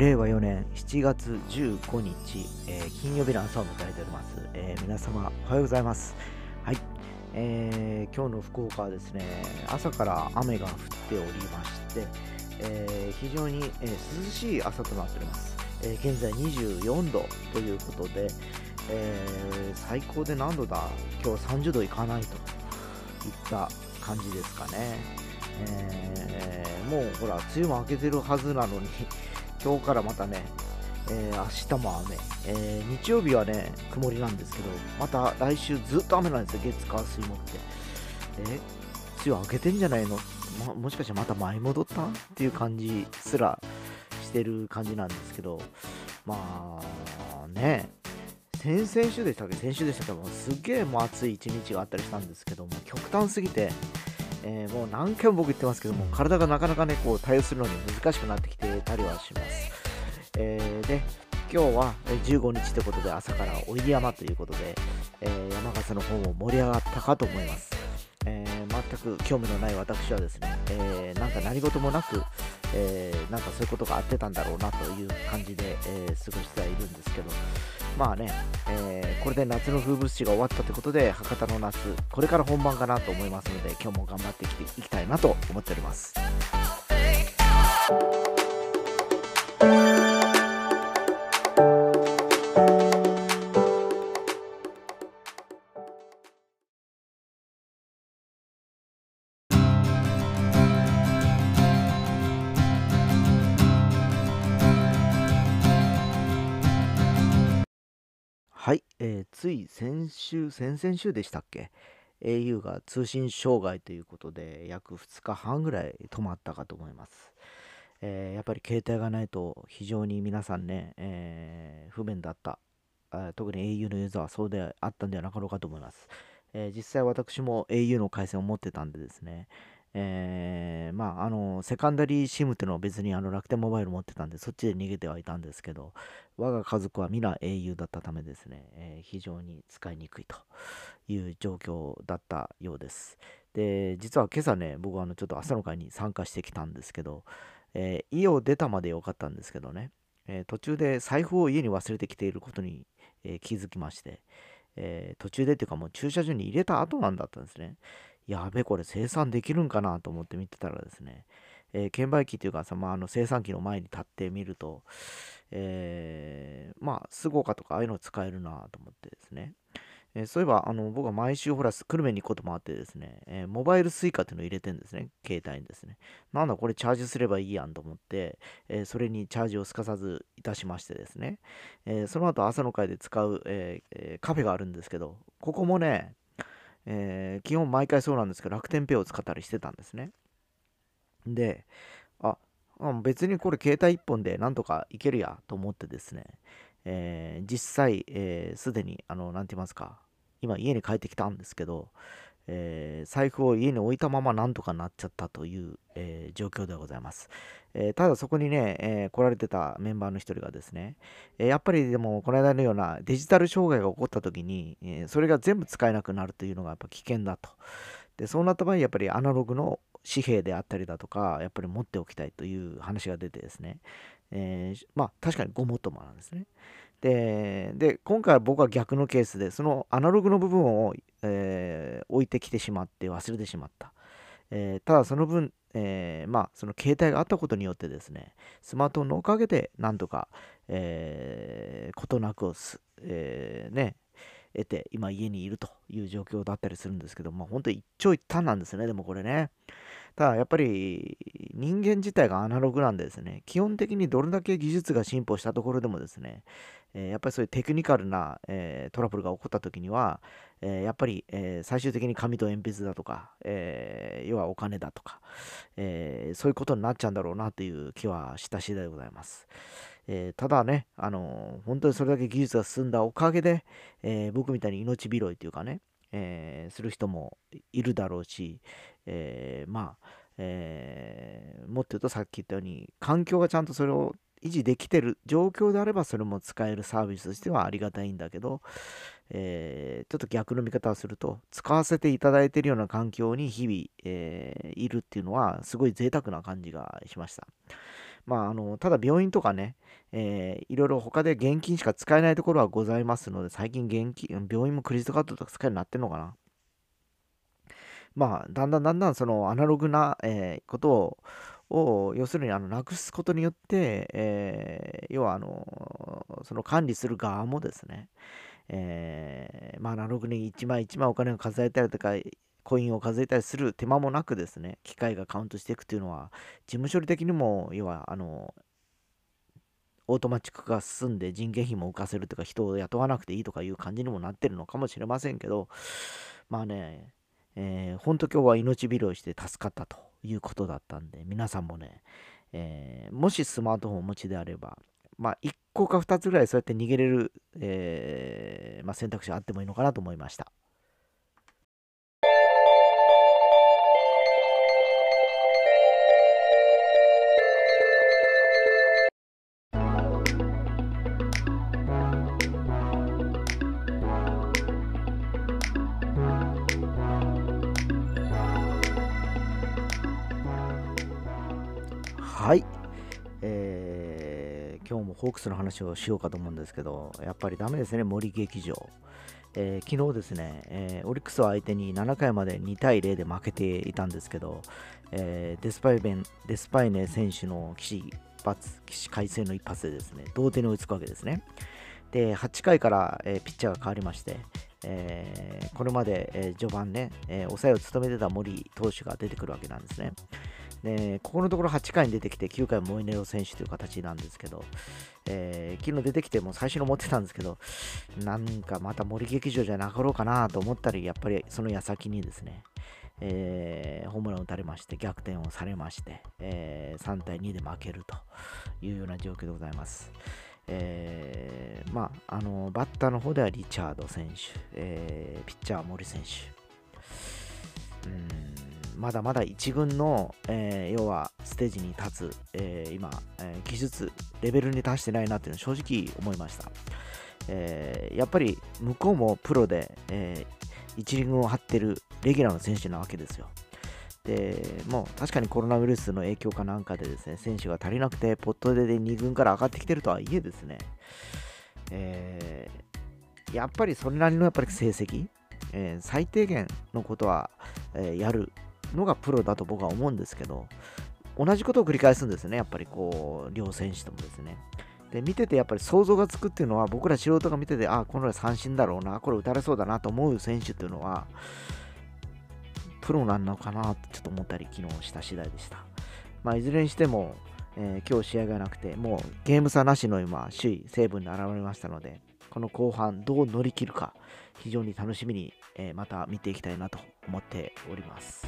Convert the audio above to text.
令和4年7月15日、えー金曜日の朝を迎えております、えー皆様おはようございます。はい、えー今日の福岡はですね朝から雨が降っておりまして、えー非常に、えー涼しい朝となっております、えー現在24度ということで、えー最高で何度だ？今日30度いかないといった感じですかね、えーもうほら梅雨も明けてるはずなのに今日からまたね、えー明日も雨、えー日曜日はね曇りなんですけどまた来週ずっと雨なんですよ。月火水木って。え梅雨明けてんじゃないの、ま、もしかしてまた舞い戻った？っていう感じすらしてる感じなんですけど。まあね。先々週でしたっけ？先週でしたっけ？どもすっげえもう暑い一日があったりしたんですけども極端すぎて、えーもう何回も僕言ってますけども体がなかなかねこう対応するのに難しくなってきてたりはします、えーで今日は15日ということで朝からおいで山ということで、えー山笠の方も盛り上がったかと思います、えー全く興味のない私はですね、えーなんか何事もなく、えーなんかそういうことがあってたんだろうなという感じで、えー過ごしてはいるんですけどまあね、えーこれで夏の風物詩が終わったということで博多の夏これから本番かなと思いますので今日も頑張ってきていきたいなと思っております。はい、えーつい先週先々週でしたっけ？au が通信障害ということで約2日半ぐらい止まったかと思います、えーやっぱり携帯がないと非常に皆さんね、えー不便だった。特に au のユーザーはそうであったんではなかろうかと思います、えー実際私も au の回線を持ってたんでですねえーまああのセカンダリー SIM っていうのは別にあの楽天モバイル持ってたんでそっちで逃げてはいたんですけど我が家族は皆 au だったためですね、えー非常に使いにくいという状況だったようです。で、実は今朝ね、僕はあのちょっと朝の会に参加してきたんですけど、えー家を出たまでよかったんですけどね、えー途中で財布を家に忘れてきていることに、えー気づきまして、えー途中でっていうかもう駐車場に入れた後なんだったんですね。やべ、これ生産できるんかなと思って見てたらですね、えー券売機というかさ、まあ、あの生産機の前に立ってみると、えーまあ、スゴカとかああいうの使えるなと思ってですね。えーそういえば、あの僕は毎週ほら、久留米に行くこともあってですね、えモバイルスイカっていうのを入れてんですね、携帯にですね。なんだ、これチャージすればいいやんと思って、えそれにチャージをすかさずいたしましてですね、えその後朝の会で使う、えカフェがあるんですけど、ここもね、えー基本毎回そうなんですけど、楽天ペイを使ったりしてたんですね。で、あ、あ別にこれ携帯1本でなんとかいけるやと思ってですね、えー実際、えーすでに、あの、なんて言いますか、今家に帰ってきたんですけど、えー財布を家に置いたままなんとかなっちゃったという、えー状況でございます。えーただそこにね、え来られてたメンバーの一人がですね、えやっぱりでもこの間のようなデジタル障害が起こった時に、えそれが全部使えなくなるというのがやっぱ危険だと。でそうなった場合やっぱりアナログの紙幣であったりだとかやっぱり持っておきたいという話が出てですね、えまあ確かにごもっともなんですね。でで今回は僕は逆のケースでそのアナログの部分を、えー置いてきてしまって忘れてしまった。えーただその分、えーまあその携帯があったことによってですねスマートフォンのおかげでなんとかえーことなくをす、えーね得て今家にいるという状況だったりするんですけどまあ本当に一長一短なんですねでもこれねただやっぱり人間自体がアナログなんでですね基本的にどれだけ技術が進歩したところでもですね、えーやっぱりそういうテクニカルな、えートラブルが起こった時には、えーやっぱり、え最終的に紙と鉛筆だとか、え要はお金だとか、えそういうことになっちゃうんだろうなという気はした次第でございます。えただね、あのー本当にそれだけ技術が進んだおかげで、え僕みたいに命拾いというかね、えする人もいるだろうし、えまあ、えーもっと言うとさっき言ったように環境がちゃんとそれを維持できてる状況であればそれも使えるサービスとしてはありがたいんだけど、えーちょっと逆の見方をすると使わせていただいているような環境に日々、えーいるっていうのはすごい贅沢な感じがしました。まあ、あのただ病院とかね、えー、いろいろ他で現金しか使えないところはございますので、最近現金、病院もクレジットカードとか使えるようになってるのかな。まあ、だんだんだんだんそのアナログな、えー、ことをを要するにあのなくすことによって、えー、要はあのその管理する側もですね、えー、まあ、アナログに1枚1枚お金を数えたりとかコインを数えたりする手間もなくですね、機械がカウントしていくというのは、事務処理的にも、要は、あの、オートマチック化進んで人件費も浮かせるとか人を雇わなくていいとかいう感じにもなってるのかもしれませんけど、まあね、えー、本当今日は命拾いして助かったと。いうことだったんで、皆さんもね、えー、もしスマートフォンをお持ちであれば、まあ、1個か2つぐらいそうやって逃げれる、えー、まあ、選択肢あってもいいのかなと思いました。はい。えー、今日もホークスの話をしようかと思うんですけど、やっぱりダメですね、森劇場。えー、昨日ですね、えー、オリックスを相手に7回まで2対0で負けていたんですけど、えー、デスパイベンデスパイネ選手の起死発、起死回生の一発でですね、同点に追いつくわけですね。で、8回から、えピッチャーが変わりまして、えこれまで、え序盤ね、え抑えを務めてた森投手が出てくるわけなんですね。で、ここのところ8回に出てきて9回モイネロ選手という形なんですけど、えー、昨日出てきても最初の持ってたんですけど、なんかまた森劇場じゃなかろうかなと思ったり、やっぱりその矢先にですね、えー、ホームランを打たれまして、逆転をされまして、えー、3対2で負けるというような状況でございます。えー、まあ、あのバッターの方ではリチャード選手、えー、ピッチャーは森選手。うんまだまだ1軍の、えー、要はステージに立つ、えー、今、えー、技術、レベルに達してないなっていうのは正直思いました。えやっぱり向こうもプロで、え一輪軍を張ってるレギュラーの選手なわけですよ。でもう確かにコロナウイルスの影響かなんかでですね選手が足りなくて、ポットで2軍から上がってきてるとはいえですね、えやっぱりそれなりのやっぱり成績、え最低限のことは、えやるのがプロだと僕は思うんですけど、同じことを繰り返すんですね、やっぱりこう、両選手ともですね。で、見ててやっぱり想像がつくっていうのは、僕ら素人が見てて、ああ、この人三振だろうな、これ打たれそうだなと思う選手っていうのは、プロなのかなってちょっと思ったり、昨日した次第でした。まあ、いずれにしても、えー、今日試合がなくて、もうゲーム差なしの今、首位、西武に現れましたので、この後半どう乗り切るか、非常に楽しみに、え、また見ていきたいなと思っております。